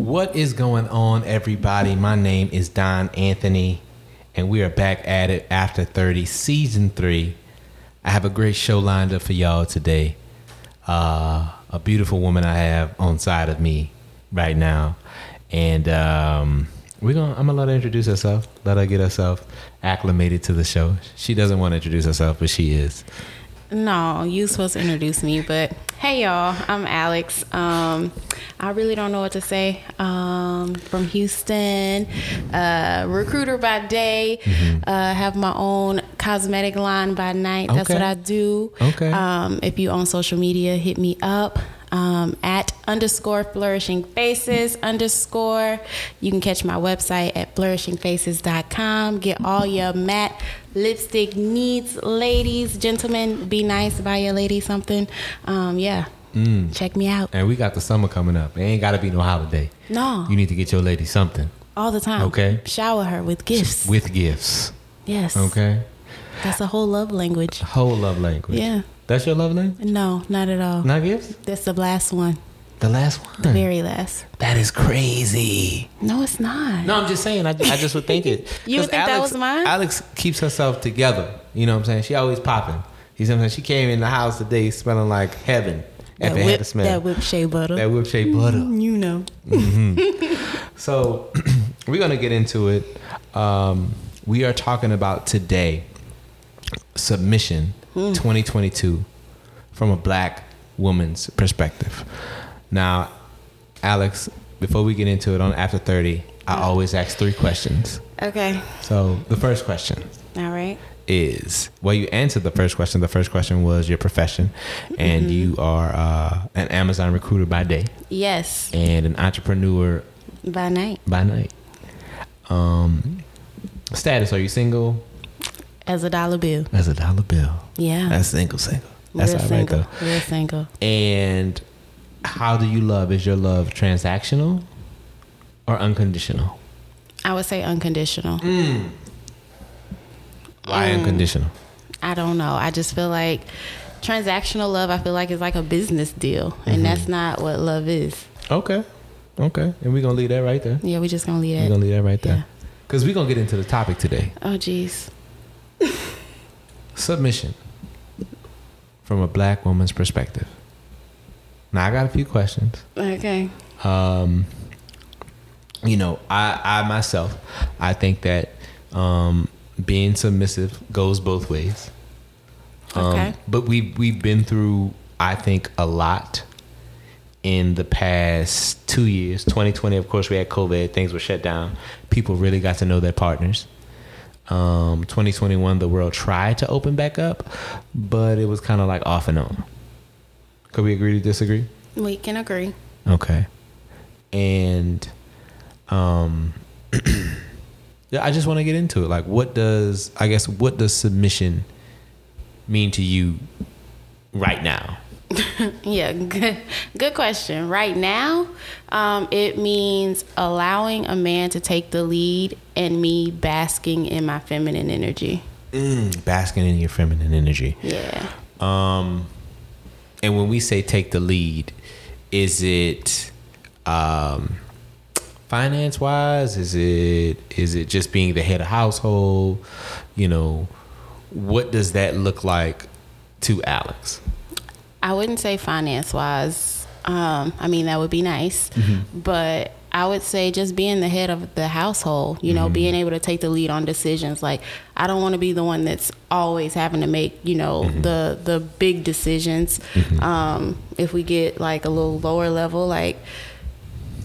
What is going on, everybody? My name is Don Anthony, and we are back at it after 30, season three. I have a great show lined up for y'all today. Uh, a beautiful woman I have on side of me right now, and um, we're gonna. I'm gonna let her introduce herself. Let her get herself acclimated to the show. She doesn't want to introduce herself, but she is. No, you supposed to introduce me, but hey y'all, I'm Alex. Um, I really don't know what to say. Um, from Houston, uh, recruiter by day, uh, have my own cosmetic line by night. That's Okay. what I do. Okay. Um, if you on social media, hit me up. Um, at underscore flourishing faces underscore. You can catch my website at flourishingfaces.com. Get all your matte lipstick needs, ladies, gentlemen. Be nice, buy your lady something. Um, yeah, Mm. check me out. And we got the summer coming up. It ain't got to be no holiday. No, You need to get your lady something all the time. Okay. Shower her with gifts. with gifts. yes. Okay. That's a whole love language. Whole love language. Yeah. That's your love language? No, not at all. Not gifts? That's the last one. The last one. The very last. that is crazy. No, it's not. No, I'm just saying. I, I just would think it. You think that was mine? Alex keeps herself together. You know what I'm saying? She always popping. You know what I'm saying? She came in the house today smelling like heaven. That it had whip, to smell. that whip shea butter. That whip shea butter. You know. So we're gonna get into it. Um, we are talking about today submission 2022 from a black woman's perspective. Now, Alex, before we get into it on after 30, I always ask three questions. Okay. So the first question All right. is well, you answered the first question. The first question was your profession, and you are uh, an Amazon recruiter by day Yes. and an entrepreneur By night. by night. Um, status: Are you single? As a dollar bill. As a dollar bill. Yeah. That's single, single. That's Real all right single. though. Real single. And how do you love? Is your love transactional or unconditional? I would say unconditional. Why Mm. unconditional? I don't know. I just feel like transactional love, I feel like is like a business deal. Mm-hmm. And that's not what love is. Okay, okay. And we're gonna leave that right there. Yeah, we just gonna leave that. We're that. gonna leave that right there. Yeah. Cause we're gonna get into the topic today. Oh jeez. Submission from a black woman's perspective. Now I got a few questions. Okay. um, you know, I, I myself, I think that um, being submissive goes both ways. Um, Okay. But we we've been through, I think, a lot in the past two years. 2020, of course, we had COVID. Things were shut down. People really got to know their partners. Um, 2021, the world tried to open back up, but it was kind of like off and on. Could we agree to disagree? We can agree. Okay. And um yeah, I just want to get into it. Like what does I guess what does submission mean to you right now? Yeah, good, good question. Right now, um, it means allowing a man to take the lead and me basking in my feminine energy. Mm, basking in your feminine energy. Yeah. Um and when we say take the lead, is it um finance wise? Is it is it just being the head of household? You know, what does that look like to Alex? I wouldn't say finance wise. Um, I mean, that would be nice. Mm-hmm. But I would say just being the head of the household, you Mm-hmm. know, being able to take the lead on decisions. Like, I don't want to be the one that's always having to make, you know, Mm-hmm. the, the big decisions. Um, if we get like a little lower level, like,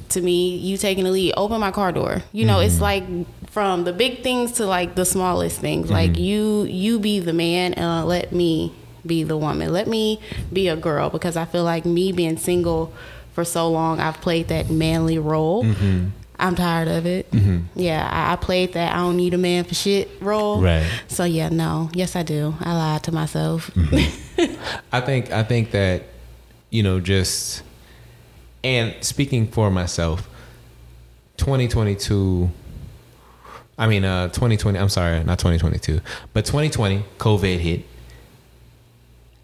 to me, you taking the lead, open my car door. You know, it's like from the big things to like the smallest things. Like you, you be the man and let me be the woman. Let me be a girl because I feel like me being single for so long, I've played that manly role. Mm-hmm. I'm tired of it. Mm-hmm. Yeah, I, I played that I don't need a man for shit role. Right. So yeah, no, yes I do. I lied to myself. Mm-hmm. I think I think that you know just and speaking for myself 2022 I mean uh 2020 I'm sorry not 2022 but 2020 covid hit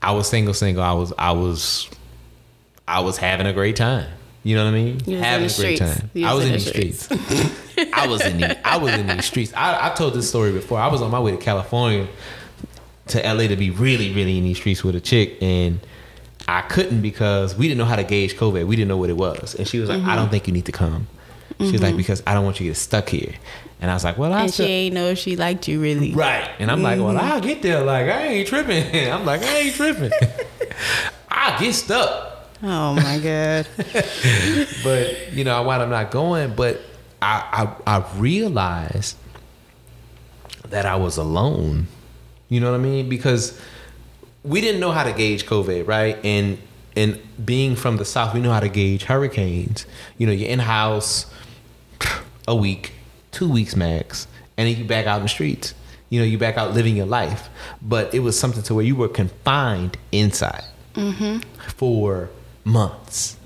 I was single single I was I was I was having a great time You know what I mean? Having a great time. I was in the the streets. I was in the I was in these streets. I, I told this story before. I was on my way to California to LA to be really, really in these streets with a chick and I couldn't because we didn't know how to gauge COVID. We didn't know what it was. And she was like, Mm-hmm. I don't think you need to come. She was like, because I don't want you to get stuck here. And I was like, well, I And she ain't know if she liked you really. Right. And I'm like, well, Mm-hmm. I'll get there. Like, I ain't tripping. I'm like, I ain't tripping. I'll get stuck. Oh my god. But, you know, I wound up not going. But I, I, I realized that I was alone. You know what I mean? Because we didn't know how to gauge COVID, right? And and being from the South, we know how to gauge hurricanes. You know, you're in house a week, two weeks max, and then you back out in the streets. You know, you back out living your life. But it was something to where you were confined inside for months.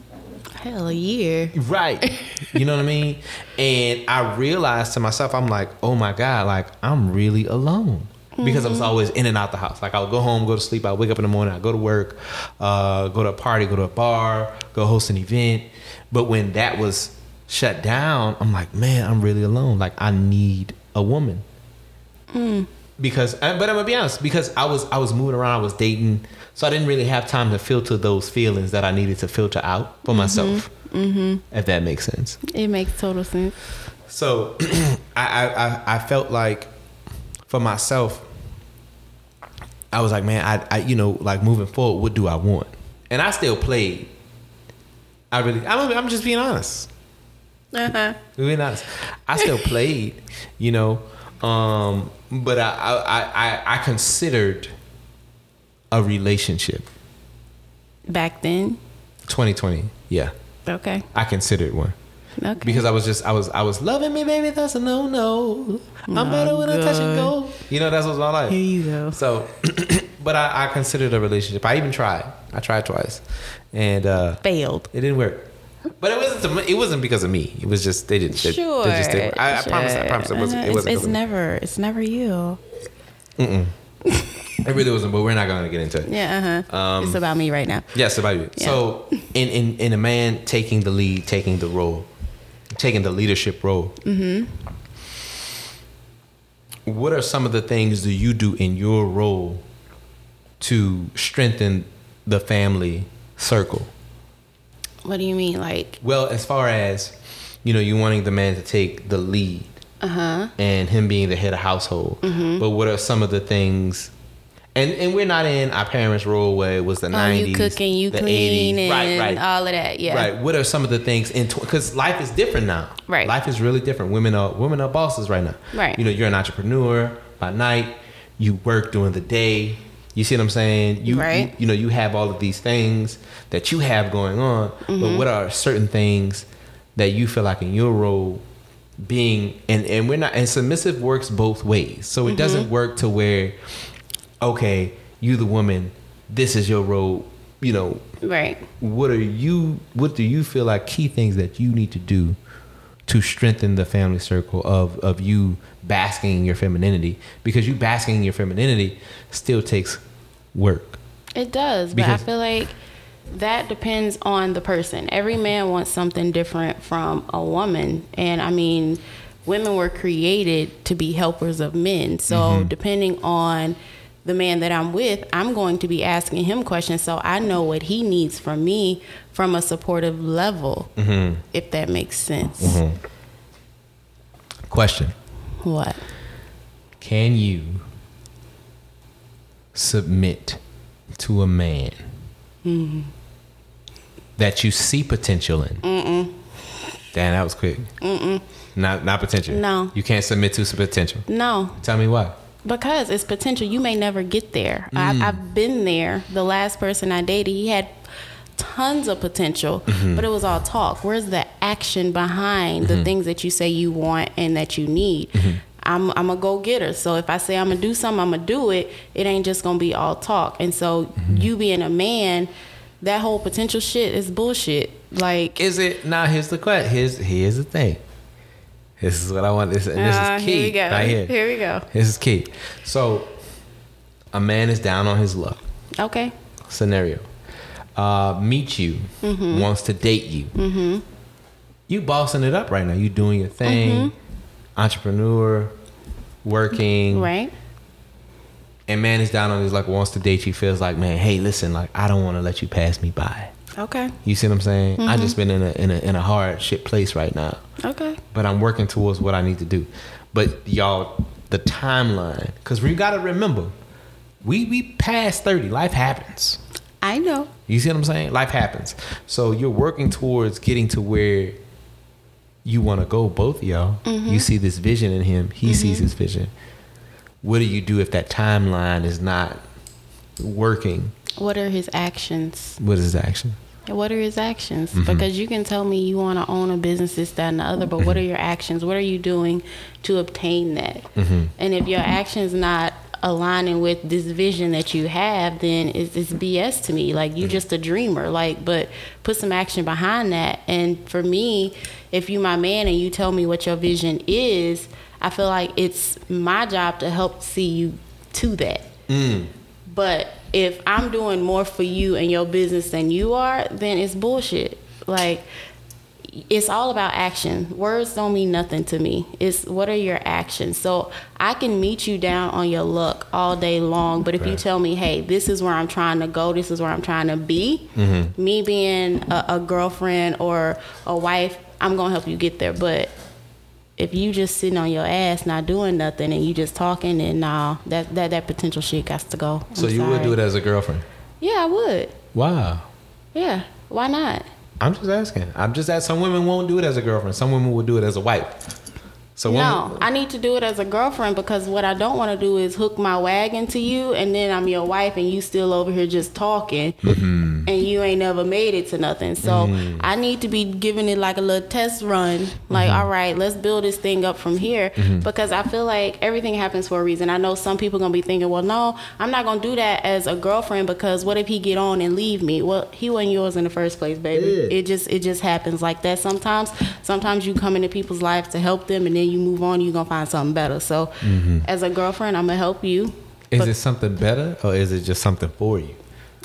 Hell a year. Right. You know what I mean? And I realized to myself, I'm like, oh my God, like I'm really alone. Because I was always in and out the house. Like I would go home, go to sleep, I wake up in the morning, I go to work, uh, go to a party, go to a bar, go host an event. But when that was shut down, I'm like, man, I'm really alone. Like I need a woman. Because, uh, but I'm gonna be honest, because I was I was moving around, I was dating, so I didn't really have time to filter those feelings that I needed to filter out for myself. Mm-hmm. If that makes sense. It makes total sense. So I, I, I I felt like for myself, I was like, man, I, I you know, like moving forward, what do I want? And I still played. I really, I'm, I'm just being honest. Uh-huh. Being honest, I still played, you know, um, but I, I, I, I considered a relationship. Back then. 2020, yeah, Okay. I considered one. Okay. because I was just I was I was loving me, baby. That's a no no. I'm Oh, better when I touch and go. You know, that's what's my life. Here you go. So, but I, I considered a relationship. I even tried. I tried twice, and uh, Failed. it didn't work. But it wasn't. It wasn't because of me. It was just they didn't. They, Sure. They just didn't. I, I promise. I sure. promise. It wasn't. It Uh-huh. wasn't. It's, it's never. It's never you. Mm. It really wasn't. But we're not going to get into it. Yeah. Uh huh. Um, it's about me right now. Yes, about you. Yeah. So, in, in in a man taking the lead, taking the role, taking the leadership role. Mm-hmm. What are some of the things that you do in your role to strengthen the family circle? What do you mean, like? Well, as far as you know, you wanting the man to take the lead Uh huh. and him being the head of household. Mm-hmm. But what are some of the things? And and we're not in our parents' role where it was the Oh, nineties, you cooking, you the clean, 80s. and right, right, all of that. Yeah. Right. What are some of the things in because life is different now. Right. Life is really different. Women are women are bosses right now. Right. You know, you're an entrepreneur by night. You work during the day. You see what I'm saying? You, Right. you you know you have all of these things that you have going on. Mm-hmm. But what are certain things that you feel like in your role being and and we're not and submissive works both ways. So it Mm-hmm. doesn't work to where okay, you the woman, this is your role, you know, Right. what are you what do you feel like key things that you need to do to strengthen the family circle of of you basking in your femininity because you basking in your femininity still takes work It does, but I feel like that depends on the person. Every man wants something different from a woman, and I mean, women were created to be helpers of men. So Mm-hmm. depending on the man that I'm with, I'm going to be asking him questions so I know what he needs from me from a supportive level. Mm-hmm. If that makes sense. question What? can you submit to a man Mm-hmm. that you see potential in Mm-mm. damn that was quick Mm-mm. not not potential No. you can't submit to some potential No, tell me why Because it's potential. You may never get there. Mm. I've, I've been there. The last person I dated, he had tons of potential, Mm-hmm. but it was all talk. Where's the action behind Mm-hmm. the things that you say you want and that you need? I'm, I'm a go getter. So if I say I'm going to do something, I'm going to do it. It ain't just going to be all talk. And so Mm-hmm. you being a man, that whole potential shit is bullshit. Like, Is it now? Here's the question. Here's here's the thing. This is what I want. This, and this uh, is key here we go. right here. Here we go. This is key. So, a man is down on his luck. Okay. Scenario. Uh, meets you, wants to date you. Mm-hmm. You bossing it up right now. You doing your thing, entrepreneur, working, Right. and man is down on his luck, wants to date you. Feels like, man, hey, listen, like I don't want to let you pass me by. Okay. You see what I'm saying? I just been in a in a in a hard shit place right now, Okay. but I'm working towards what I need to do. But y'all, the timeline, because we got to remember, we we past thirty. Life happens. I know. You see what I'm saying? Life happens. So you're working towards getting to where you want to go. Both of y'all. You see this vision in him. He sees his vision. What do you do if that timeline is not working? What are his actions? What is his action? What are his actions? Mm-hmm. Because you can tell me you want to own a business, this, that, and the other, but what are your actions? What are you doing to obtain that? Mm-hmm. And if your actions not aligning with this vision that you have, then it's, it's BS to me. Like you're mm-hmm. just a dreamer. Like, but put some action behind that. And for me, if you my man and you tell me what your vision is, I feel like it's my job to help see you to that. Mm. But if I'm doing more for you and your business than you are, then it's bullshit. Like it's all about action. Words don't mean nothing to me. It's what are your actions? So I can meet you down on your luck all day long, but if you tell me, "Hey, this is where I'm trying to go. This is where I'm trying to be," mm-hmm. me being a, a girlfriend or a wife, I'm gonna help you get there. But if you just sitting on your ass not doing nothing and you just talking, and nah, that that that potential shit got to go. I'm So you would do it as a girlfriend? Yeah, I would. Wow. Yeah, why not? I'm just asking. I'm just asking. Some women won't do it as a girlfriend. Some women will do it as a wife. So no, women- I need to do it as a girlfriend because what I don't want to do is hook my wagon to you and then I'm your wife and you still over here just talking Mm-hmm. and you ain't never made it to nothing. So I need to be giving it like a little test run. Like, Mm-hmm. all right, let's build this thing up from here because I feel like everything happens for a reason. I know some people gonna be thinking, well, no, I'm not gonna do that as a girlfriend because what if he get on and leave me? Well, he wasn't yours in the first place, baby. Yeah. It just it just happens like that sometimes. Sometimes you come into people's lives to help them and then you move on, you're gonna find something better. So as a girlfriend, I'm gonna help you. is but- it something better or is it just something for you?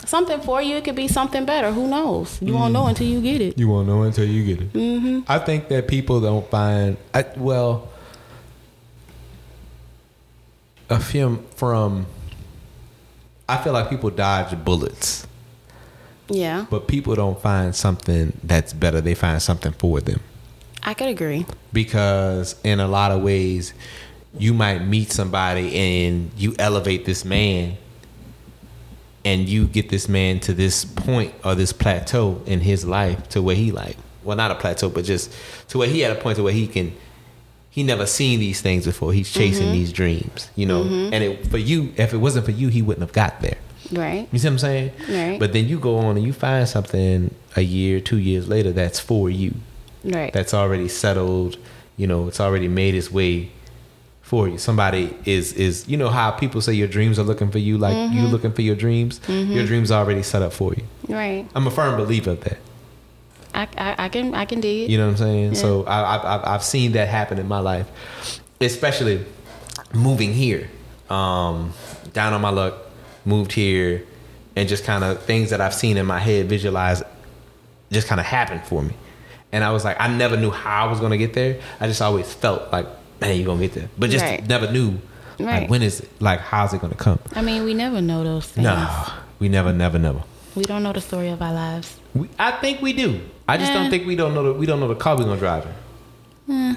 Something for you, it could be something better. Who knows? You won't know until you get it. You won't know until you get it. Mm-hmm. I think that people don't find. I, well, a film from. I feel like people dodge bullets, Yeah, but people don't find something that's better. They find something for them I could agree. because, in a lot of ways, you might meet somebody and you elevate this man, and you get this man to this point or this plateau in his life to where he like, well, not a plateau, but just to where he had a point to where he can. He never seen these things before. He's chasing mm-hmm. these dreams, you know. Mm-hmm. And it, for you, if it wasn't for you, he wouldn't have got there. Right. You see what I'm saying? Right. But then you go on and you find something a year, two years later that's for you. Right. That's already settled. You know, it's already made its way for you. Somebody is is you know how people say your dreams are looking for you, like you looking for your dreams. Your dreams are already set up for you. right. I'm a firm believer of that. I, I, I can I can dig it. You know what I'm saying? Yeah. So I, I, I've I've seen that happen in my life, especially moving here, um, down on my luck, moved here, and just kind of things that I've seen in my head visualize, just kind of happened for me, and I was like, I never knew how I was gonna get there. I just always felt like, man, you're gonna get there, but just Right. never knew, Right. like when is it, like how's it gonna come? I mean, we never know those things. No, we never, never, never. We don't know the story of our lives. We, I think we do. I just don't Eh. think we don't know the we don't know the car we're gonna drive in.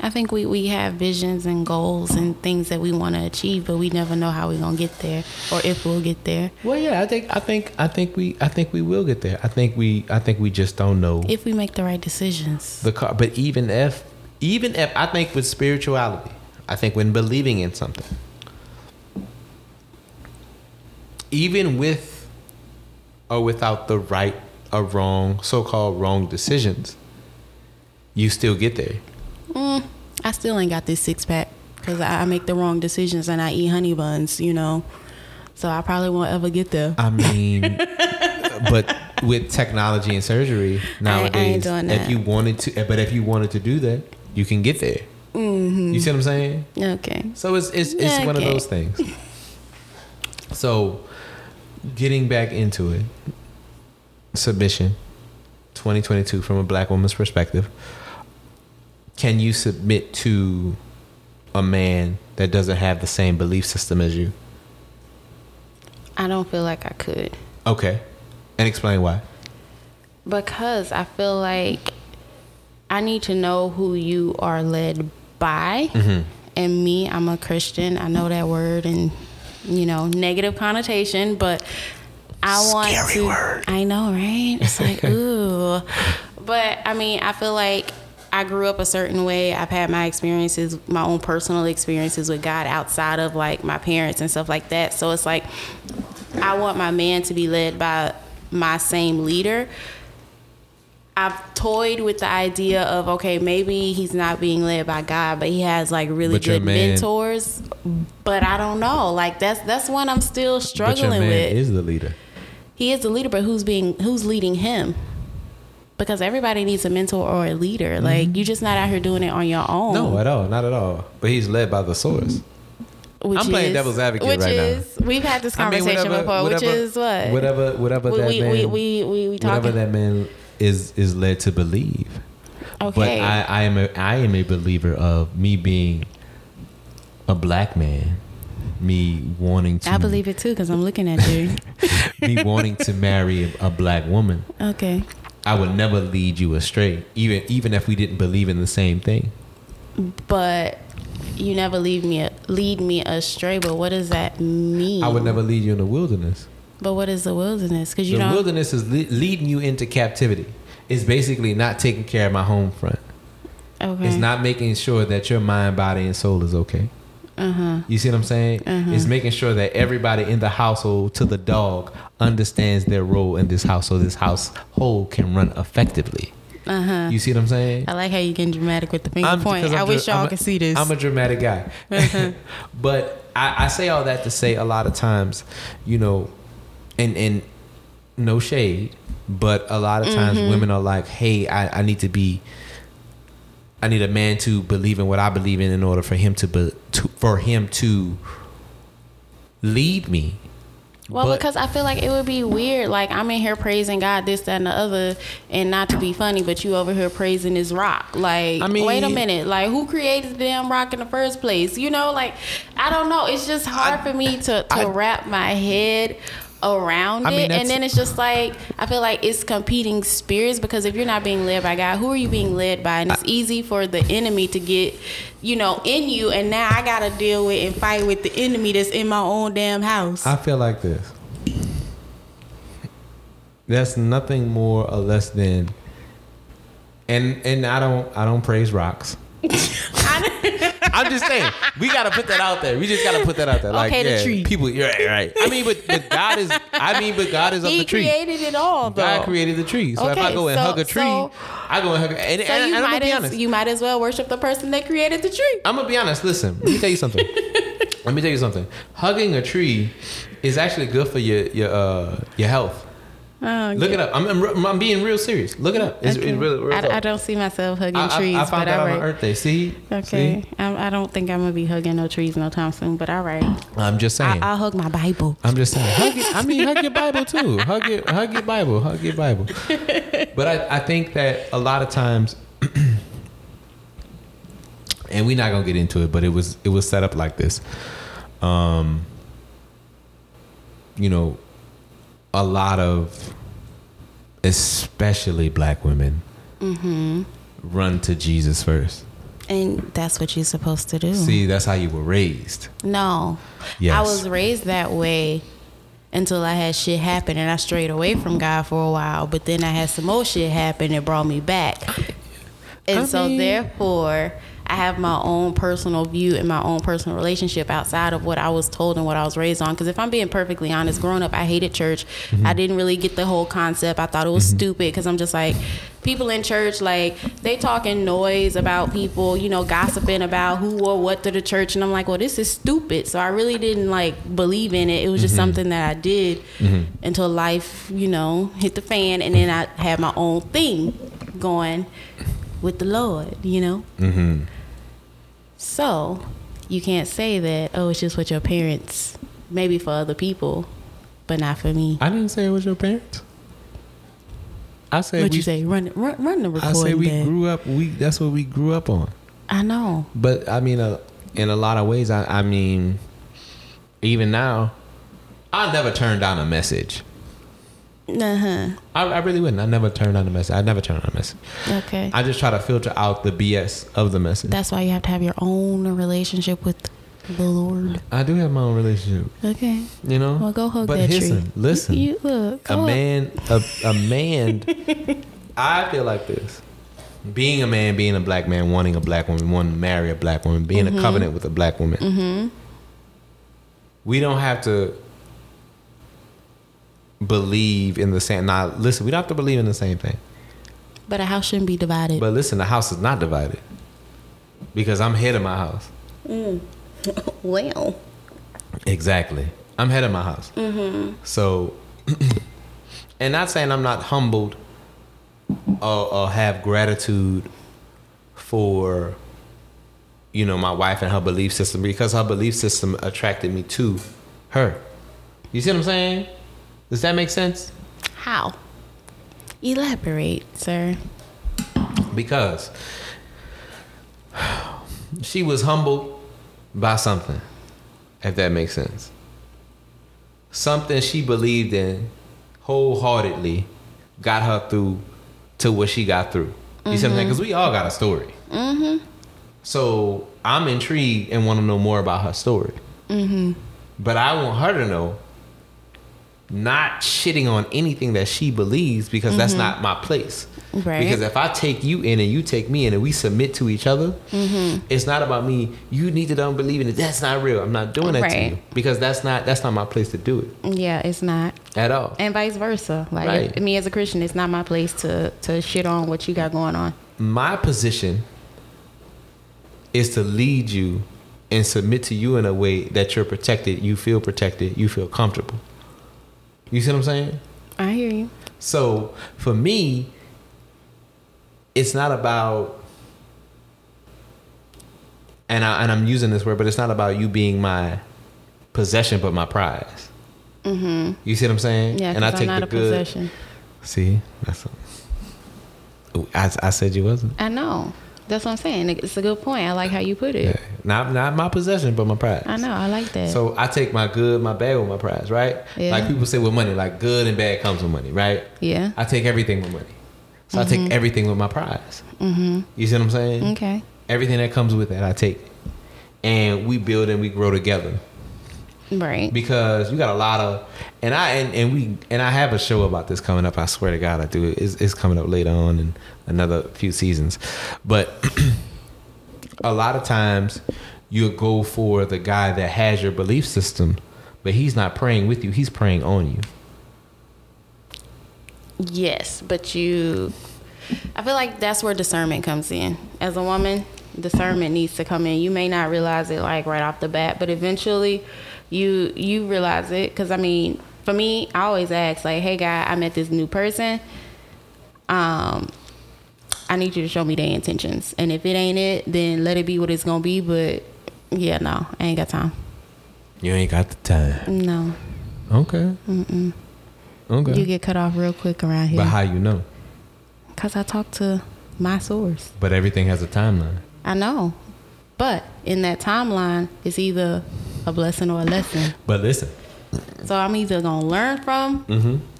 I think we, we have visions and goals and things that we want to achieve, but we never know how we're gonna get there or if we'll get there. Well, yeah, I think I think I think we I think we will get there. I think we I think we just don't know If we make the right decisions. the car. But even if even if I think with spirituality, I think when believing in something, even with or without the right or wrong so-called wrong decisions, you still get there. I still ain't got this six pack because I, I make the wrong decisions and I eat honey buns, you know. So I probably won't ever get there. I mean, but with technology and surgery nowadays, doing if you wanted to, but if you wanted to do that, you can get there. Mm-hmm. You see what I'm saying? Okay. So it's it's it's one of those things. So, getting back into it, submission, 2022, from a black woman's perspective, can you submit to a man that doesn't have the same belief system as you? I don't feel like I could. Okay. And explain why. Because I feel like I need to know who you are led by. Mm-hmm. And me, I'm a Christian. I know that word and you know, negative connotation, but I want Scary to word. I know, right? It's like, ooh. But I mean, I feel like I grew up a certain way. I've had my experiences, my own personal experiences with God outside of like my parents and stuff like that. So it's like I want my man to be led by my same leader. I've toyed with the idea of okay, maybe he's not being led by God, but he has like really But good mentors. But I don't know. Like that's that's one I'm still But your struggling man with. is the leader. he is the leader, but who's being who's leading him? Because everybody needs a mentor or a leader. Like you're just not out here doing it on your own. Mm-hmm. No, at all. Not at all. But he's led by the source. which I'm playing devil's advocate which right now. is, We've had this I mean, conversation whatever- before, which is what Whatever, whatever we that we, man, we we we we whatever that man is is led to believe. But okay, I, I am a I am a believer of me being a black man, me wanting to I believe it too because I'm looking at you. me wanting to marry a, a black woman. okay, I would never lead you astray, even even if we didn't believe in the same thing. but you never lead me lead me astray. But what does that mean? I would never lead you in the wilderness. But what is the wilderness? Because you the wilderness is le- leading you into captivity. It's basically not taking care of my home front. okay. It's not making sure that your mind, body, and soul is okay. Uh huh. You see what I'm saying? Uh-huh. It's making sure that everybody in the household, to the dog, understands their role in this house, so this household can run effectively. Uh huh. You see what I'm saying? I like how you getting dramatic with the finger I'm- point. I'm wish dra- y'all a- could see this. I'm a dramatic guy. Uh-huh. but I, I say all that to say a lot of times, you know, and and no shade, but a lot of times Mm-hmm. women are like, hey, I, I need to be. I need a man to believe in what I believe in in order for him to, be, to for him to lead me. Well, But- because I feel like it would be weird. Like I'm in here praising God, this, that, and the other, and not to be funny, but you over here praising this rock. Like, I mean- wait a minute. Like, who created the damn rock in the first place? You know, like I don't know. It's just hard I- for me to to I- wrap my head around I mean, it, and then it's just like I feel like it's competing spirits because if you're not being led by God, who are you being led by? And it's easy for the enemy to get, you know, in you, and now I gotta deal with and fight with the enemy that's in my own damn house. I feel like this. That's nothing more or less than and and I don't I don't praise rocks. I'm just saying we gotta put that out there. We just gotta put that out there. Like Okay, the yeah, tree. people. You're right, right. I mean, but, but God is. I mean, but God is of he the tree. created it all, though. God created the tree. So if I go and so- hug a tree, so- I go and hug. And, So and, you and I'm might gonna be as honest. you might as well worship the person that created the tree. I'm gonna be honest. Listen, let me tell you something. let me tell you something. Hugging a tree is actually good for your your uh, your health. Oh, Look it up. I'm, I'm, I'm being real serious. Look it up. It's, okay. it's really, real I. I don't see myself hugging I, I- trees, I found but out on. Earth Day. See? Okay, See? I, I don't think I'm gonna be hugging no trees no time soon, but all right. I'm just saying. I'll hug my Bible. I'm just saying. Hug it. I mean, hug your Bible too. Hug your, hug your Bible. Hug your Bible. But I, I think that a lot of times, and we're not gonna get into it, but it was it was set up like this. Um, you know, a lot of, especially black women, Mm-hmm. run to Jesus first. And that's what you're supposed to do. See, that's how you were raised. No. Yes. I was raised that way until I had shit happen and I strayed away from God for a while. But then I had some more shit happen that brought me back. And I so mean- therefore I have my own personal view and my own personal relationship outside of what I was told and what I was raised on. Because if I'm being perfectly honest, growing up, I hated church. Mm-hmm. I didn't really get the whole concept. I thought it was stupid because I'm just like, people in church, like, they talking noise about people, you know, gossiping about who or what to the church. And I'm like, well, this is stupid. So I really didn't like believe in it. It was just Mm-hmm. something that I did until life, you know, hit the fan. And then I had my own thing going with the Lord, you know? Mm-hmm. So you can't say that, oh, it's just what your parents, maybe for other people, but not for me. I didn't say it was your parents. I say What you say? Run, run, run the I say we back. grew up. We that's what we grew up on. I know. But I mean, uh, in a lot of ways, I, I mean, even now, I never turn down a message. Uh huh. I, I really wouldn't. I never turn on a message. I never turn on a message. Okay. I just try to filter out the BS of the message. That's why you have to have your own relationship with the Lord. I do have my own relationship. Okay. You know. Well, go hug but that listen, tree. listen. You look. a man, a, a man. I feel like this. Being a man, being a black man, wanting a black woman, wanting to marry a black woman, being Mm-hmm. a covenant with a black woman. We don't have to believe in the same. Now, listen, we don't have to believe in the same thing. But a house shouldn't be divided. But listen, the house is not divided because I'm head of my house. Mm. well. Exactly. I'm head of my house. Mm-hmm. So, and not saying I'm not humbled or, or have gratitude for, you know, my wife and her belief system because her belief system attracted me to her. You see what I'm saying? Does that make sense? How? Elaborate, sir. Because she was humbled by something, if that makes sense. Something she believed in wholeheartedly got her through to what she got through. You see what I'm saying? Because we all got a story. Mm-hmm. So I'm intrigued and want to know more about her story. Mm-hmm. But I want her to know not shitting on anything that she believes because that's mm-hmm. not my place. Right. Because if I take you in and you take me in and we submit to each other, mm-hmm. it's not about me. You need to don't believe in it. That's not real. I'm not doing that to you because that's not that's not my place to do it Yeah, it's not. at all. And vice versa. Like Right. me as a Christian, it's not my place to to shit on what you got going on. my position is to lead you and submit to you in a way that you're protected, you feel protected, you feel comfortable. You see what I'm saying? I hear you. So for me, it's not about, and I and I'm using this word, but it's not about you being my possession, but my prize. Mm-hmm. You see what I'm saying? Yeah, and I take I'm not the a good. possession. See, that's. A, I, I said you wasn't. I know. That's what I'm saying. It's a good point. I like how you put it. Yeah. Not not my possession, but my prize. I know. I like that. So I take my good, my bad with my prize, right? Yeah. Like people say with money, like good and bad comes with money, right? yeah. I take everything with money. So I take everything with my prize. Mm-hmm. You see what I'm saying? Okay. Everything that comes with that, I take. And we build and we grow together Right. because you got a lot of, and I and, and we and I have a show about this coming up. I swear to God, I do. It's, it's coming up later on in another few seasons, but a lot of times you'll go for the guy that has your belief system, but he's not praying with you. He's praying on you. Yes, but you. I feel like that's where discernment comes in. As a woman, discernment needs to come in. You may not realize it like right off the bat, but eventually, you you realize it. Because I mean, for me, I always ask like, "Hey, guy, I met this new person. Um, I need you to show me their intentions, and if it ain't it, then let it be what it's gonna be." But yeah, no, I ain't got time. You ain't got the time. No, Okay. Okay. you get cut off real quick around here but how you know? Cause I talk to my source. But everything has a timeline. I know. But in that timeline, it's either a blessing or a lesson. But listen, So I'm either gonna learn from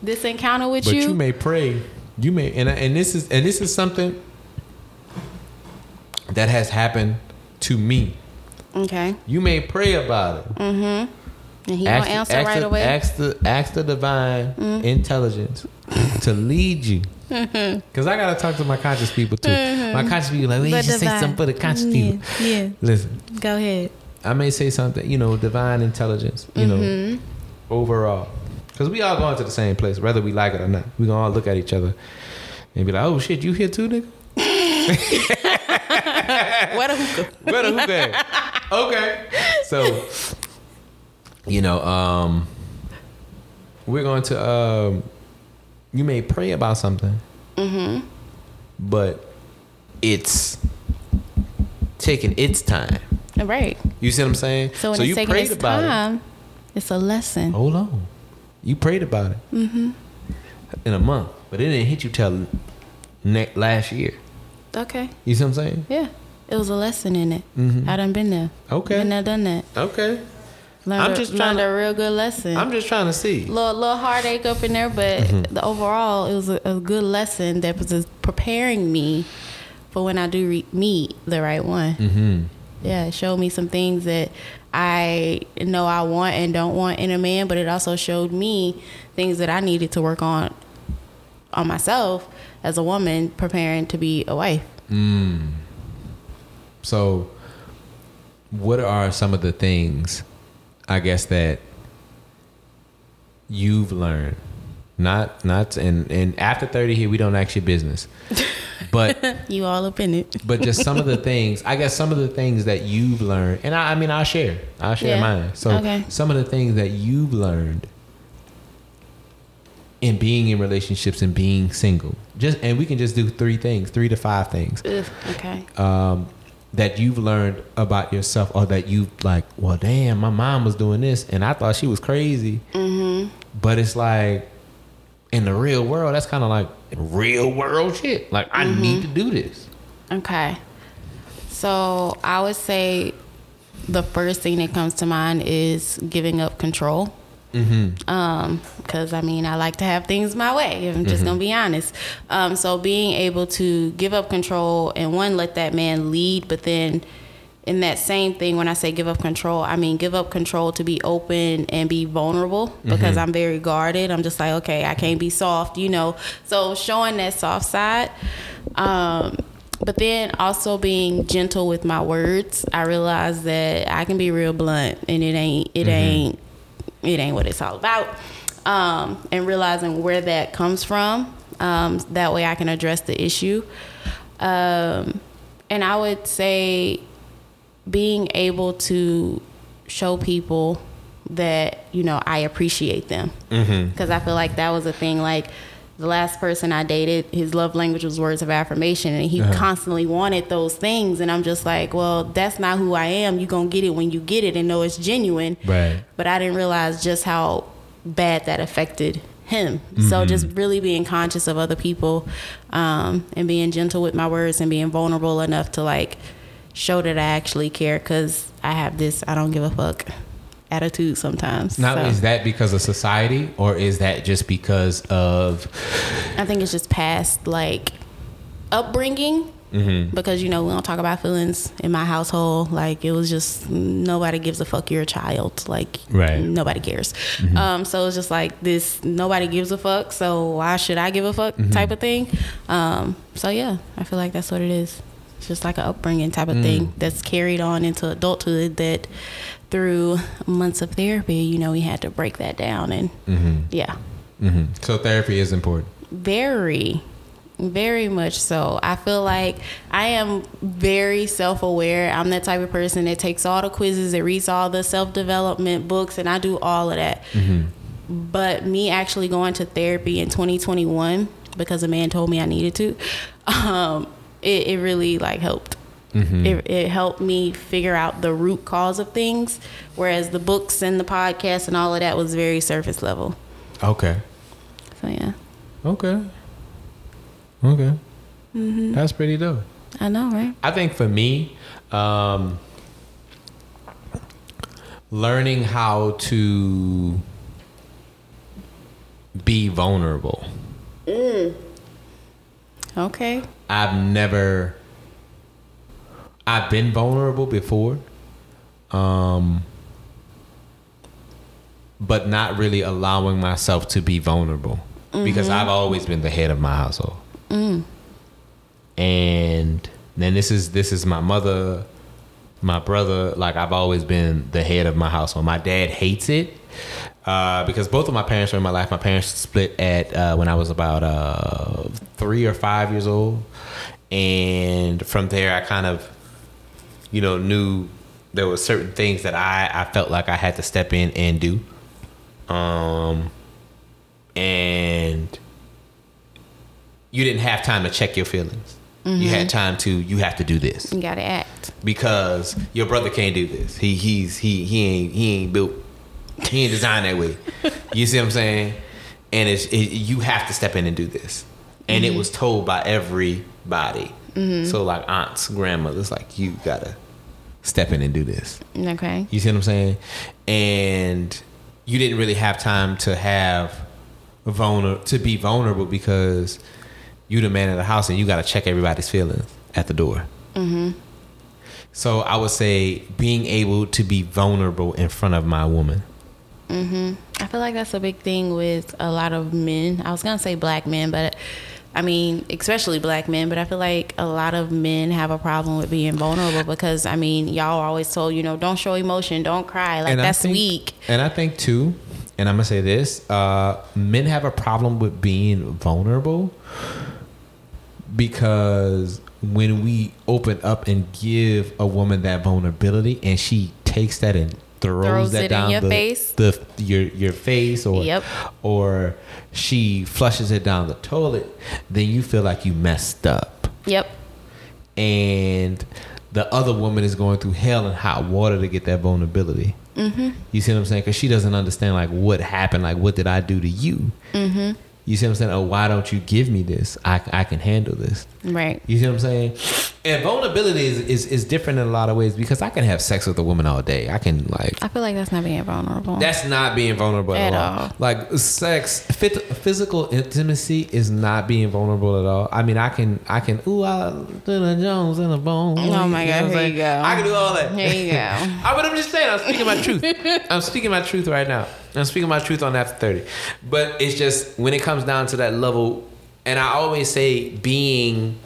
this encounter with Mm-hmm. but you. you may pray. You may, and and this is and this is something that has happened to me. okay. You may pray about it. Mm-hmm. And he gonna answer ask right the, away. Ask the ask the divine intelligence to lead you. Because I gotta talk to my conscious people too. My conscious people like, wait, The just say something for the conscious yeah, people. yeah. Listen, Go ahead. I may say something, you know, divine intelligence, you Mm-hmm. know, overall. Because we all going to the same place, whether we like it or not. We gonna all look at each other and be like, oh shit, you here too, nigga? what a hookah? Where the hookah? Okay. So, you know, um, we're going to, um, you may pray about something, Mm-hmm. but it's taking its time. Right. You see what I'm saying? So when it's taking its about it. it's a lesson. Hold on. You prayed about it. Mm-hmm. In a month. but it didn't hit you till ne- last year. Okay. You see what I'm saying? Yeah. It was a lesson in it. Mhm. I done been there. Okay. Been there, done that. Okay. Learned I'm a, just trying learned a real good lesson. I'm just trying to see. little little heartache up in there, but Mm-hmm. the overall it was a, a good lesson that was preparing me for when I do re- meet the right one. Mm-hmm. Yeah, it showed me some things that I know I want and don't want in a man, but it also showed me things that I needed to work on on myself as a woman preparing to be a wife. Mm. So, what are some of the things, I guess, that you've learned? Not, not, and and after thirty here, we don't ask your business, but You all up in it. but just some of the things, I guess, some of the things that you've learned, and I, I mean, I'll share, I'll share Yeah. mine. So, Okay. some of the things that you've learned in being in relationships and being single, just and we can just do three things, three to five things Ugh, okay. um, that you've learned about yourself or that you like well damn my mom was doing this and i thought she was crazy Mm-hmm. but it's like in the real world that's kind of like real world shit like i Mm-hmm. need to do this Okay. So I would say the first thing that comes to mind is giving up control. mm-hmm Um, because I mean, I like to have things my way. I'm just gonna be honest. Um, so being able to give up control and one, let that man lead, but then in that same thing, when I say give up control, I mean give up control to be open and be vulnerable because I'm very guarded. I'm just like, okay, I can't be soft, you know. So showing that soft side. Um, but then also being gentle with my words. I realize that I can be real blunt and it ain't it ain't it ain't what it's all about. Um, and realizing where that comes from. Um, that way I can address the issue. Um, and I would say being able to show people that, you know, I appreciate them. Mm-hmm. Because I feel like that was a thing. Like, the last person I dated, his love language was words of affirmation, and he uh-huh. constantly wanted those things. And I'm just like, well, that's not who I am. You're going to get it when you get it and know it's genuine right but I didn't realize just how bad that affected him. So mm-hmm. just really being conscious of other people um, and being gentle with my words and being vulnerable enough to like show that I actually care because I have this I don't give a fuck attitude sometimes. now So, is that because of society or is that just because of I think it's just past like upbringing. Mm-hmm. Because you know we don't talk about feelings in my household. Like it was just nobody gives a fuck. You're a child. Like Right. nobody cares. Mm-hmm. Um, so it's just like this. Nobody gives a fuck. So why should I give a fuck? Mm-hmm. Type of thing. Um, so yeah, I feel like that's what it is. It's just like an upbringing type of Mm. thing that's carried on into adulthood. That through months of therapy, you know, we had to break that down. And mm-hmm. yeah, Mm-hmm. so therapy is important very very much so i feel like i am very self-aware i'm that type of person that takes all the quizzes that reads all the self-development books and i do all of that but me actually going to therapy in 2021 because a man told me i needed to um, it, it really like helped. Mm-hmm. It, it helped me figure out the root cause of things whereas the books and the podcast and all of that was very surface level. Okay. So yeah. Okay. Okay. Mm-hmm. That's pretty dope. I know right? I think for me, um, learning how to be vulnerable. Mm. Okay I've never, I've been vulnerable before, um, but not really allowing myself to be vulnerable because I've always been the head of my household. And then this is this is my mother, my brother. Like I've always been the head of my household. My dad hates it uh, because both of my parents were in my life. My parents split at uh, when I was about uh, three or five years old, and from there I kind of, you know, knew there were certain things that I I felt like I had to step in and do. Um, and you didn't have time to check your feelings. You had time to. You have to do this You gotta act. because your brother can't do this. He he's he he ain't he ain't built. He ain't designed that way. You see what I'm saying? and it's it, you have to step in and do this, and Mm-hmm. it was told by everybody. So like aunts, grandmothers, like you gotta step in and do this. Okay. You see what I'm saying? And you didn't really have time to have vulner to be vulnerable because you the man of the house and you got to check everybody's feelings at the door. Mm-hmm. So I would say being able to be vulnerable in front of my woman. I feel like that's a big thing with a lot of men. I was gonna say black men, but I mean, especially black men. But I feel like a lot of men have a problem with being vulnerable because I mean, y'all always told, you know, don't show emotion, don't cry, like And that's think- weak. And I think too, and I'm gonna say this: uh, men have a problem with being vulnerable because when we open up and give a woman that vulnerability, and she takes that and throws, Throws that it in down your the, face. the your your face, or Yep. or she flushes it down the toilet, then you feel like you messed up Yep. and the other woman is going through hell and hot water to get that vulnerability. Mm-hmm. You see what I'm saying? Because she doesn't understand like what happened, like what did I do to you? Mm-hmm. You see what I'm saying? Oh, why don't you give me this? I, I can handle this. Right. You see what I'm saying? And vulnerability is, is is different in a lot of ways because I can have sex with a woman all day. I can like I feel like that's not being vulnerable. that's not being vulnerable at, At all. all. Like sex, fit, physical intimacy is not being vulnerable at all. I mean, I can, I can, ooh, I do the Jones and the bone. Oh my You God, here you go. I can do all that. Here you go. I, but I'm just saying, I'm speaking my truth. I'm speaking my truth right now. I'm speaking my truth on after 30. But it's just when it comes down to that level, and I always say being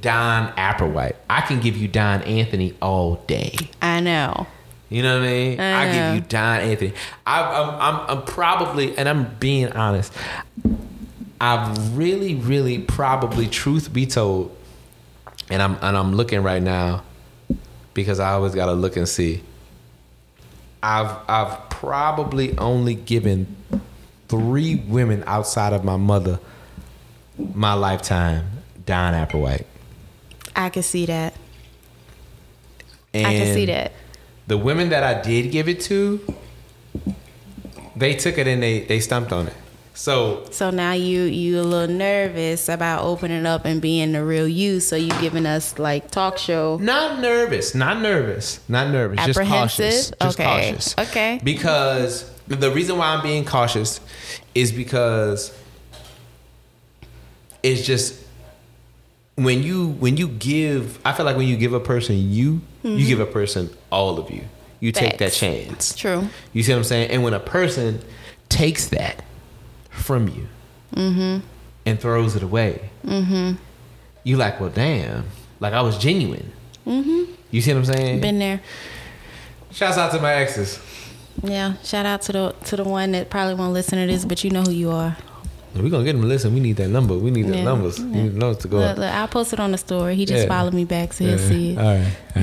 Don Applewhite, I can give you Don Anthony all day. I know. You know what I mean? I I, give you Don Anthony. I, I'm, I'm, I'm probably, and I'm being honest. I've really, really, probably, truth be told, and I'm, and I'm looking right now, because I always gotta look and see. I've, I've probably only given three women outside of my mother, my lifetime, Don Applewhite. I can see that. And I can see that. the women that I did give it to, they took it and they they stumped on it. So So now you you a little nervous about opening up and being the real you. So you giving us like talk show. not nervous, not nervous, not nervous, just cautious, just Okay, cautious. okay. Because the reason why I'm being cautious is because it's just when you when you give. I feel like when you give a person you, you give a person all of you. You take that Mm-hmm. Chance. True. You see what I'm saying? And when a person takes that from you Mm-hmm. and throws it away, you like, well, damn, like I was genuine. You see what I'm saying? Mm-hmm. Been there. Shouts out to my exes. Yeah. Shout out to the to the one that probably won't listen to this, but you know who you are. We're gonna get them to listen. We need that number. We need the Yeah. numbers. We need the numbers to go Look, look, I'll post it on the story. He just Yeah. followed me back, so he'll see it. All right. All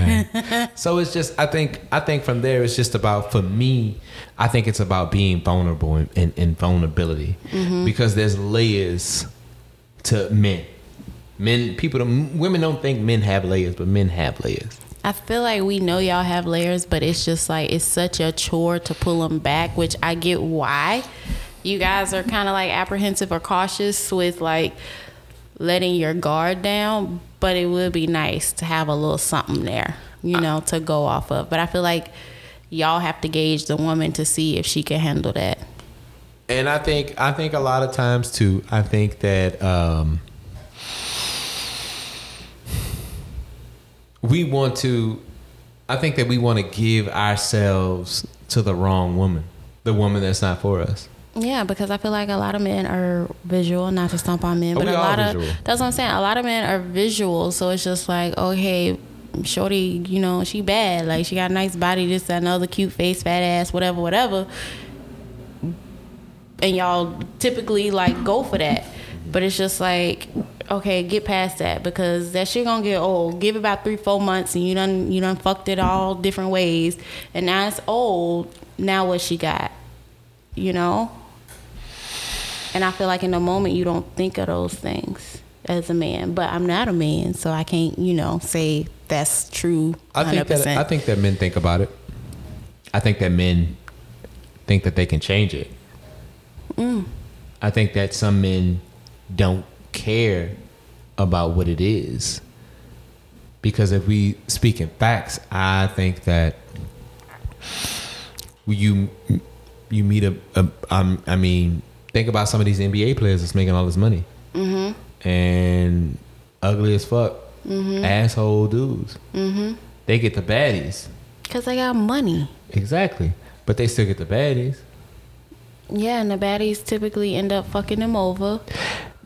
right. so it's just I think I think from there it's just about for me, I think it's about being vulnerable and, and, and vulnerability. Mm-hmm. Because there's layers to men. Men people don't, women don't think men have layers, but men have layers. I feel like we know y'all have layers, but it's just like it's such a chore to pull them back, which I get why you guys are kind of like apprehensive or cautious with like letting your guard down. But it would be nice to have a little something there, you know, to go off of. But I feel like y'all have to gauge the woman to see if she can handle that. And I think I think a lot of times too. I think that um, we want to. I think that we want to give ourselves to the wrong woman, the woman that's not for us. Yeah, because I feel like a lot of men are visual, not to stomp on men, Oh, but we a lot visual. of that's what I'm saying. A lot of men are visual, so it's just like, oh, okay, shorty, you know, she bad, like she got a nice body, this, that, another, cute face, fat ass, whatever, whatever. And y'all typically like go for that, but it's just like, okay, get past that because that shit gonna get old. Give it about three, four months, and you done you done fucked it all different ways, and now it's old. Now what she got, you know? And I feel like in the moment you don't think of those things as a man. But I'm not a man, so I can't, you know, say that's true. 100%. I think that I think that men think about it. I think that men think that they can change it. Mm. I think that some men don't care about what it is. Because if we speak in facts, I think that you you meet a, a um, I mean, think about some of these NBA players that's making all this money, mm-hmm. and ugly as fuck, mm-hmm. asshole dudes. Mm-hmm. They get the baddies because they got money. Exactly, but they still get the baddies. Yeah, and the baddies typically end up fucking them over.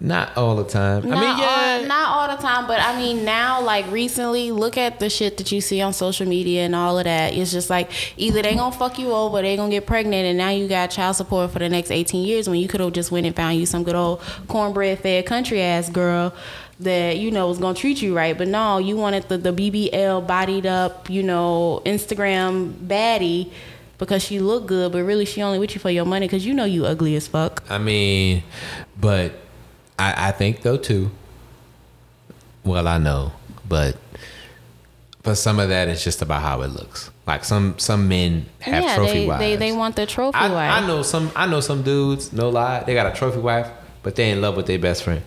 Not all the time. Not I mean, yeah. all, not all the time, but I mean now, like recently, look at the shit that you see on social media and all of that. It's just like either they gonna fuck you over, they gonna get pregnant, and now you got child support for the next eighteen years when you could have just went and found you some good old cornbread fed country ass girl that you know was gonna treat you right. But no, you wanted the the BBL bodied up, you know, Instagram baddie because she looked good, but really she only with you for your money because you know you ugly as fuck. I mean, but I, I think though too. Well, I know, but but some of that is just about how it looks. Like some some men have yeah, trophy they, wives. They they want the trophy I, wife. I know some I know some dudes. No lie, they got a trophy wife, but they in love with their best friend.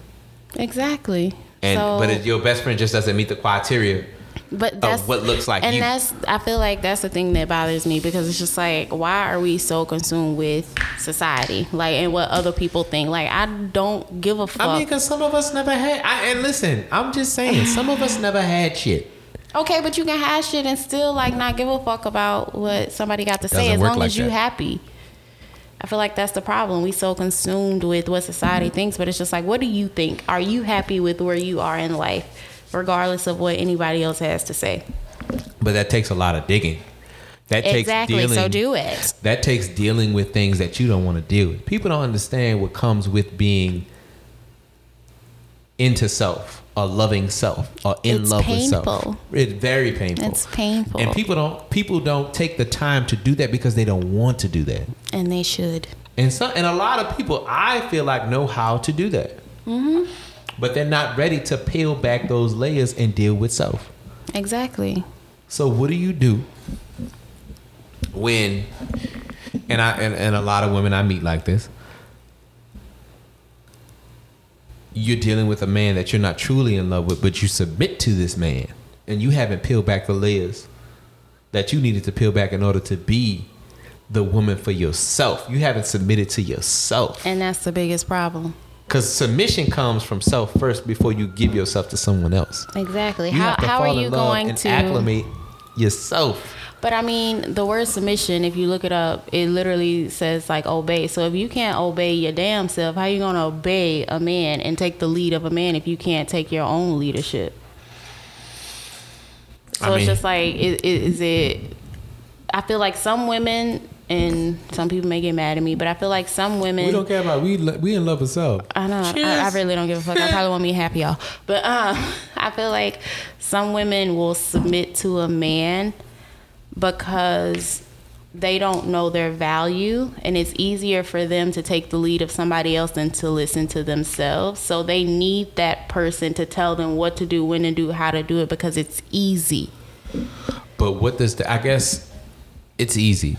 Exactly. And so, but if your best friend just doesn't meet the criteria but that's what looks like and you. that's i feel like that's the thing that bothers me because it's just like why are we so consumed with society like and what other people think like i don't give a fuck I mean, because some of us never had. I, and listen, I'm just saying, some of us never had shit. okay but you can have shit and still like not give a fuck about what somebody got to say Doesn't as long like as you happy I feel like that's the problem. We so consumed with what society mm-hmm. thinks, but it's just like, what do you think? Are you happy with where you are in life, regardless of what anybody else has to say? But that takes a lot of digging. That takes Exactly. dealing. So do it. that takes dealing with things that you don't want to deal with. People don't understand what comes with being into self, a loving self, or in It's love with self. It's very painful. It's painful. And people don't people don't take the time to do that because they don't want to do that. And they should. And so, and a lot of people I feel like know how to do that. Mm-hmm. But they're not ready to peel back those layers and deal with self. Exactly. So what do you do when and I and, and a lot of women I meet like this. You're dealing with a man that you're not truly in love with, but you submit to this man, and you haven't peeled back the layers that you needed to peel back in order to be the woman for yourself. You haven't submitted to yourself. And that's the biggest problem. Because submission comes from self first before you give yourself to someone else. Exactly. You how to how are you going to acclimate yourself? But I mean, the word submission, if you look it up, it literally says like obey. So if you can't obey your damn self, how you gonna obey a man and take the lead of a man if you can't take your own leadership? So I it's mean- just like, is, is it? I feel like some women, and some people may get mad at me, but I feel like some women. We don't care about we. We in love with self. I know. I, I really don't give a fuck. I probably won't be happy, y'all. But um, I feel like some women will submit to a man because they don't know their value, and it's easier for them to take the lead of somebody else than to listen to themselves. So they need that person to tell them what to do, when to do, how to do it, because it's easy. But what does the? I guess it's easy.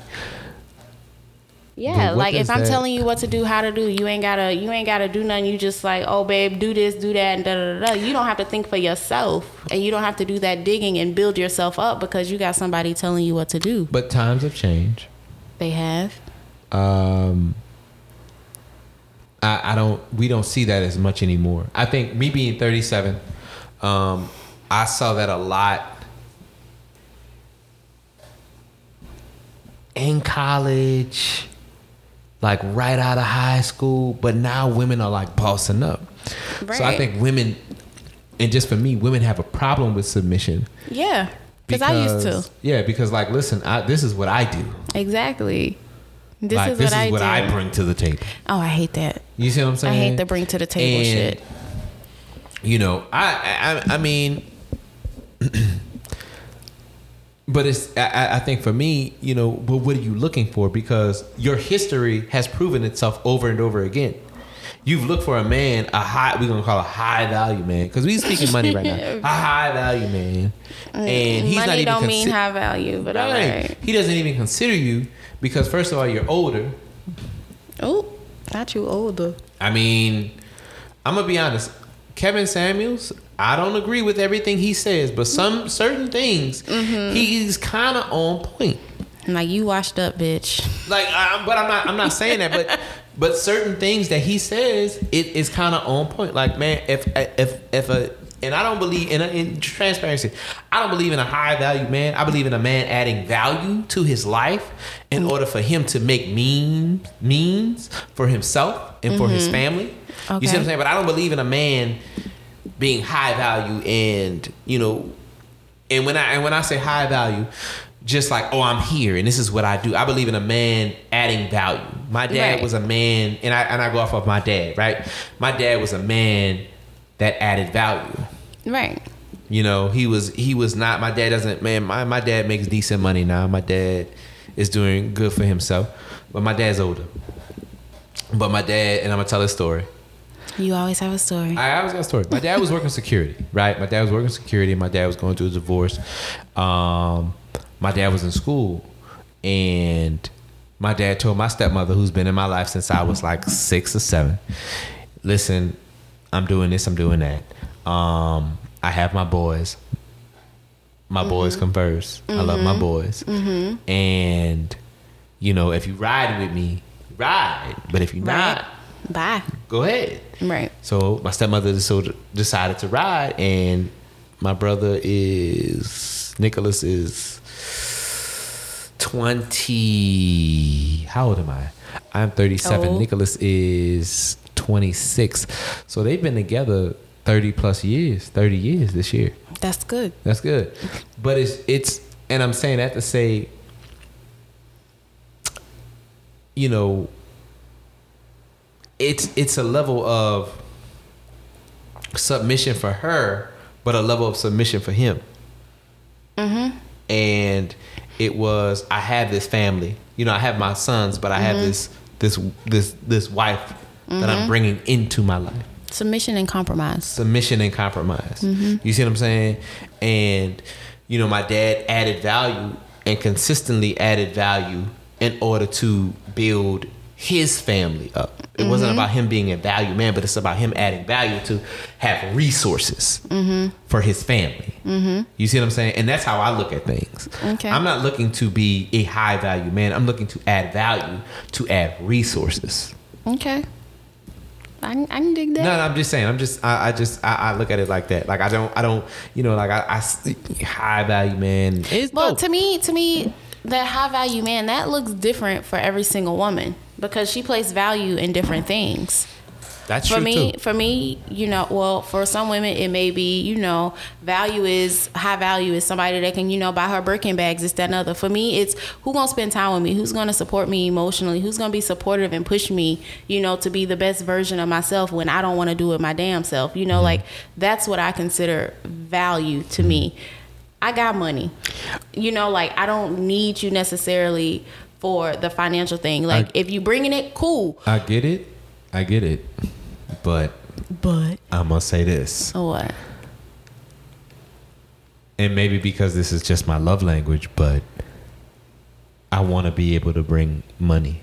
Yeah, like if I'm that- telling you what to do, how to do, you ain't gotta you ain't gotta do nothing. You just like, oh babe, do this, do that, and da da da. You don't have to think for yourself, and you don't have to do that digging and build yourself up because you got somebody telling you what to do. But times have changed. They have. Um, I, I don't. We don't see that as much anymore. I think me being 37, um, I saw that a lot in college, like right out of high school. But now women are like bossing up. So I think women, and just for me, women have a problem with submission. Yeah, because I used to. Yeah, because like, listen, I, this is what I do. Exactly. This like, is this what is I what. I bring to the table. oh, I hate that. You see what I'm saying? I hate the bring to the table And, shit. You know, I I, I mean, but it's I- I, think for me, you know, but what are you looking for? Because your history has proven itself over and over again. You've looked for a man, a high, we're gonna call a high value man, because we speaking money right now. A high value man, uh, and he's not Money even don't mean high value, but all Right. right. He doesn't even consider you because first of all, you're older. Oh, Not you older. I mean, I'm gonna be honest. Kevin Samuels, I don't agree with everything he says, but some certain things mm-hmm. he's kind of on point. Like you washed up, bitch. Like, I, but I'm not. I'm not saying that. But but certain things that he says, it is kind of on point. Like, man, if if if a and I don't believe in, in transparency. I don't believe in a high value man. I believe in a man adding value to his life in mm. order for him to make mean means for himself and for his mm-hmm. family. You see what I'm saying? But I don't believe in a man being high value and you know and when I and when I say high value, just like oh I'm here and this is what I do. I believe in a man adding value. My dad Right. was a man, and I and I go off of my dad, right? My dad was a man that added value. Right. You know, he was he was not. My dad doesn't. Man, my my dad makes decent money now. My dad is doing good for himself, but my dad's older. But my dad, and I'm gonna tell a story. You always have a story. I always got a story. My dad was working security, right? My dad was working security. My dad was going through a divorce. Um, my dad was in school, and my dad told my stepmother, who's been in my life since I was like six or seven, "Listen, I'm doing this. I'm doing that. Um, I have my boys. My mm-hmm. boys come 1st I love my mm-hmm. boys, mm-hmm. and you know, if you ride with me, ride. But if you're not, Bye. go ahead." Right. So my stepmother so decided to ride, and my brother is Nicholas is twenty. How old am I? I'm thirty-seven. Old. Nicholas is twenty-six. So they've been together thirty plus years. Thirty years this year. That's good. That's good. But it's it's and I'm saying that to say you know it's it's a level of submission for her, but a level of submission for him. Mm-hmm. And it was I have this family. You know, I have my sons, but I have this this this this wife that I'm mm-hmm. bringing into my life Submission and compromise. submission and compromise. Mm-hmm. You see what I'm saying? And you know, my dad added value and consistently added value in order to build his family up. It wasn't mm-hmm. about him being a value man, but it's about him adding value to have resources for his family. You see what I'm saying? And that's how I look at things. Okay. I'm not looking to be a high value man. I'm looking to add value to add resources. Okay. I, can- I can dig that. No, no, I'm just saying. I'm just. I, I just. I, I look at it like that. Like I don't. I don't. You know. Like I. I high value man. It's Well, dope. to me, to me, that high value man that looks different for every single woman because she places value in different things. That's for me, too. for me, you know, well, for some women, it may be, you know, value is high value is somebody that can, you know, buy her Birkin bags, this, that, and other. For me, it's who gonna spend time with me, who's gonna support me emotionally, who's gonna be supportive and push me, you know, to be the best version of myself when I don't want to do it my damn self. You Mm-hmm. know, like that's what I consider value to me. I got money, you know, like I don't need you necessarily for the financial thing. Like I- if you bringing it, cool, I get it. I get it. But but I'm gonna say this, what? and maybe because this is just my love language, but I want to be able to bring money,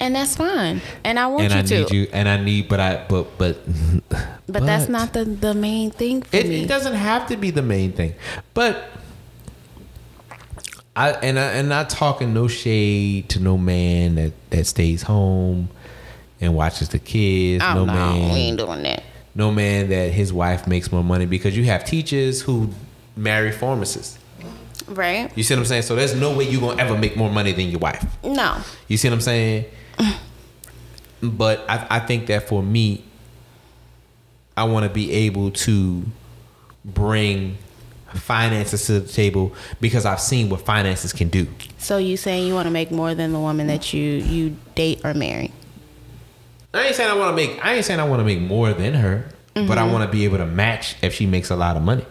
And that's fine. And I want and you I to. need you, and I need, but I, but, but, but, that's not the, the main thing for It, me. it doesn't have to be the main thing, but I and I and not talking no shade to no man that that stays home and watches the kids. oh, no, no, man, we ain't doing that. no man that his wife makes more money because you have teachers who marry pharmacists. Right? You see what I'm saying? So there's no way you're gonna ever make more money than your wife. No. You see what I'm saying? but I, I think that for me, I want to be able to bring finances to the table because I've seen what finances can do. So you saying you want to make more than the woman that you you date or marry? I ain't saying I want to make. I ain't saying I want to make more than her, but I mm-hmm. want to be able to match if she makes a lot of money.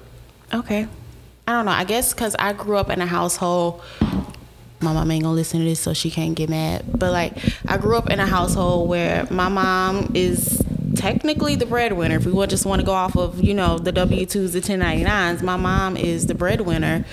Okay. I don't know. I guess because I grew up in a household. My mom ain't gonna listen to this, so she can't get mad. But like, I grew up in a household where my mom is technically the breadwinner. If we would just want to go off of you know the W twos, the ten ninety nines, my mom is the breadwinner.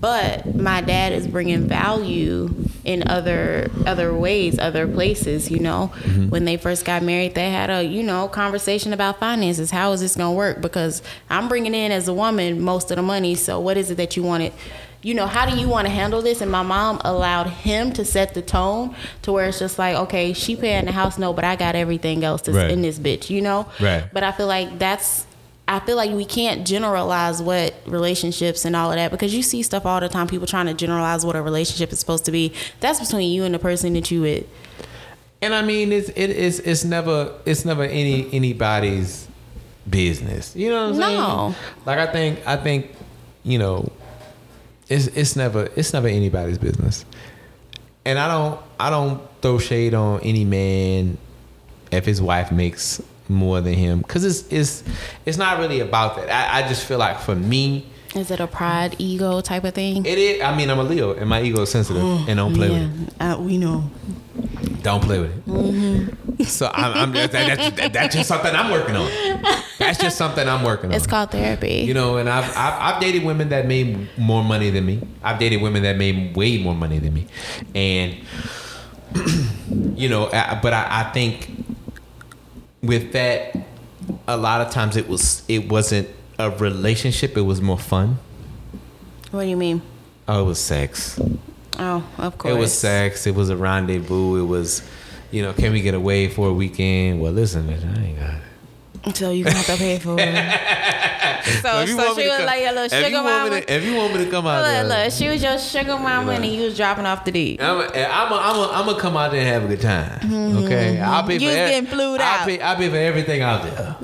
But my dad is bringing value in other other ways, other places. You know, Mm-hmm. when they first got married, they had a you know conversation about finances. How is this gonna work? Because I'm bringing in as a woman most of the money. So what is it that you wanted? You know, how do you want to handle this? And my mom allowed him to set the tone to where it's just like, okay, she paying the house note, but I got everything else that's Right. in this bitch. You know, Right. but I feel like that's I feel like we can't generalize what relationships and all of that because you see stuff all the time. People trying to generalize what a relationship is supposed to be. That's between you and the person that you with. And I mean, it's it is it's never it's never any anybody's business. You know what I'm saying? No. Like I think I think you know, it's it's never it's never anybody's business. And I don't I don't throw shade on any man if his wife makes more than him because it's it's it's not really about that. I, I just feel like for me. Is it a pride, ego type of thing? It is. I mean, I'm a Leo, and my ego is sensitive, and don't play with it. uh, we know. Don't play with it. So I'm, I'm that, that, that, that's just something I'm working on. That's just something I'm working on. It's called therapy. you know, and I've, I've I've dated women that made more money than me. I've dated women that made way more money than me, and you know, I, but I, I think with that, a lot of times it was it wasn't a relationship. It was more fun. what do you mean? Oh, it was sex. Oh, of course. It was sex. It was a rendezvous. It was, you know, can we get away for a weekend? Well, listen, I ain't got it. So you have to pay for it. so, you so she was come- like your little sugar you mama. to- If you want me to come out Look, there, look, she was your sugar mama, and you was dropping off the D. I'm gonna I'm I'm I'm gonna come out there and have a good time. Okay, I'll pay for Mm-hmm. Was every- getting flued I'll out. Pay, I'll pay for everything out there.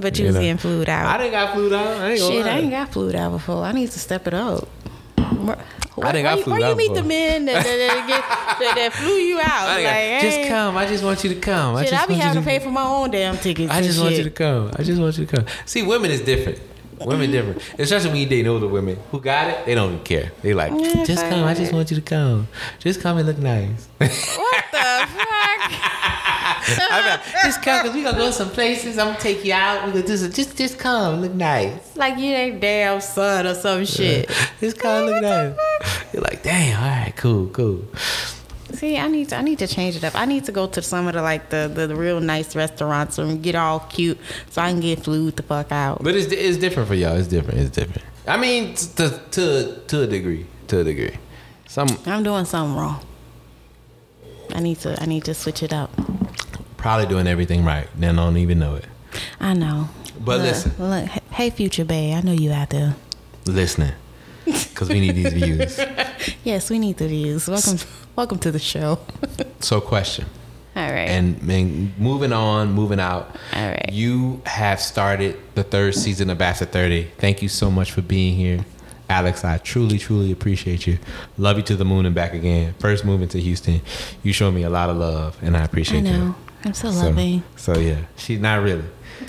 But you You was know. getting flued out. I didn't got flued out. I ain't Shit. I ain't got flued out before. I need to step it up. Where, I think I where, flew where you meet before. the men that, that, that, get, that, flew you out? Like, got- just come. I just want you to come. I Shit, just I be having to to pay for my own damn tickets. I just want you to come. I just want you to come. See, women is different. Women different. Especially when you date older women who got it, they don't even care. They like, Yeah, just come. I just want you to come. Just come and look nice. What the fuck? I mean, just come because we gonna go some places. I'm gonna take you out. We gonna do some. Just, just come. Look nice. like you ain't damn son or some shit. Just come. Look nice. You're like, damn. All right. Cool. Cool. See, I need to I need to change it up. I need to go to some of the like the, the, the real nice restaurants and get all cute so I can get flued the fuck out. But it's it's different for y'all. It's different. It's different. I mean, to to to a degree. To a degree. Some I'm doing something wrong. I need to I need to switch it up. probably doing everything right. They don't even know it. I know. But Look, listen. look, hey future bae, I know you out there. Listening. Because we need these views. Yes, we need the views. Welcome welcome to the show. So, question. All right. And, and moving on, moving out. All right. You have started the third season of After 30. Thank you so much for being here. Alex, I truly, truly appreciate you. Love you to the moon and back again. First moving to Houston. You showed me a lot of love, and I appreciate I know. that. I'm so, So, loving. so yeah, she's not really.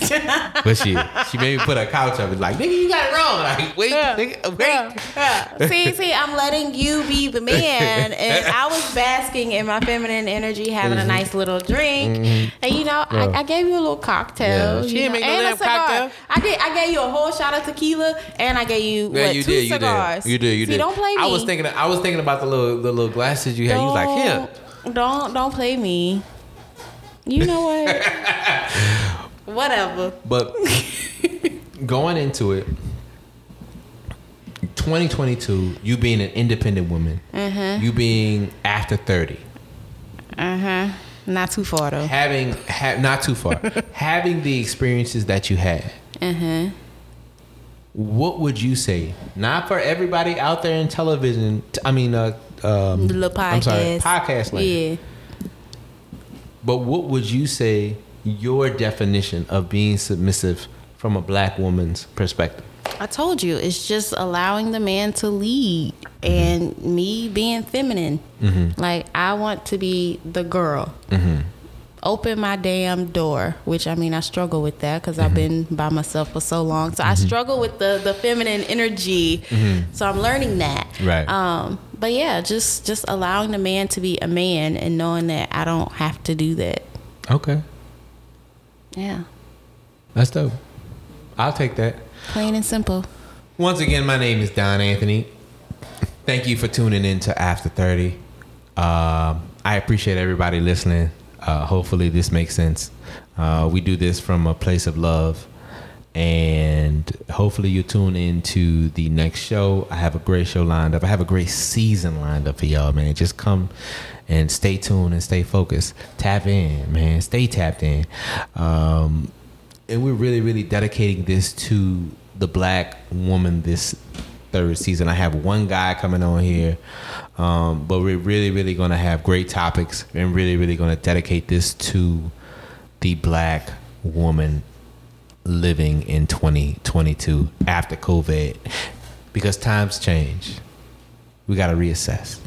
but she she made me put a couch up and like, nigga, you got it wrong. Like, wait, nigga, wait. see, see, I'm letting you be the man, and I was basking in my feminine energy, having Mm-hmm. a nice little drink, and you know, I, I gave you a little cocktail. Yeah. She you didn't know, make no and damn a cigar. cocktail. I did. I gave you a whole shot of tequila, and I gave you Yeah, what, you two did, you cigars. did, you did, you see, did. Don't play me. I was thinking, I was thinking about the little, the little glasses you had. You was like, here. Don't- Don't don't play me. You know what? Whatever. But going into it, 2022, you being an independent woman, Mm-hmm. you being after 30, Uh huh. Not too far though. having ha- not too far, having the experiences that you had. Uh huh. What would you say? Not for everybody out there in television. t- I mean, uh, um, The podcast. I'm sorry, podcast land. Yeah. But what would you say your definition of being submissive from a black woman's perspective? I told you, it's just allowing the man to lead Mm-hmm. and me being feminine. Like, I want to be the girl. Mm-hmm. Open my damn door, which I mean, I struggle with that because Mm-hmm. I've been by myself for so long. So I struggle with the, the feminine energy. So I'm learning that. Mm-hmm. Right. Um, but yeah, just just allowing the man to be a man and knowing that I don't have to do that. Okay, Yeah. that's dope. I'll take that. Plain and simple. Once again, my name is Don Anthony. Thank you for tuning in to After 30. Uh, I appreciate everybody listening. Uh, hopefully, this makes sense. Uh, we do this from a place of love, and hopefully, you tune into the next show. I have a great show lined up. I have a great season lined up for y'all, man. Just come and stay tuned and stay focused. Tap in, man. Stay tapped in. Um, and we're really, really dedicating this to the black woman this third season. I have one guy coming on here, um, but we're really, really going to have great topics and really, really going to dedicate this to the black woman living in 2022 after COVID because times change. We got to reassess.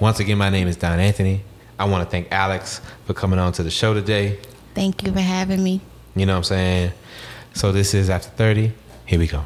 Once again, my name is Don Anthony. I want to thank Alex for coming on to the show today. Thank you for having me. You know what I'm saying? So this is after 30. Here we go.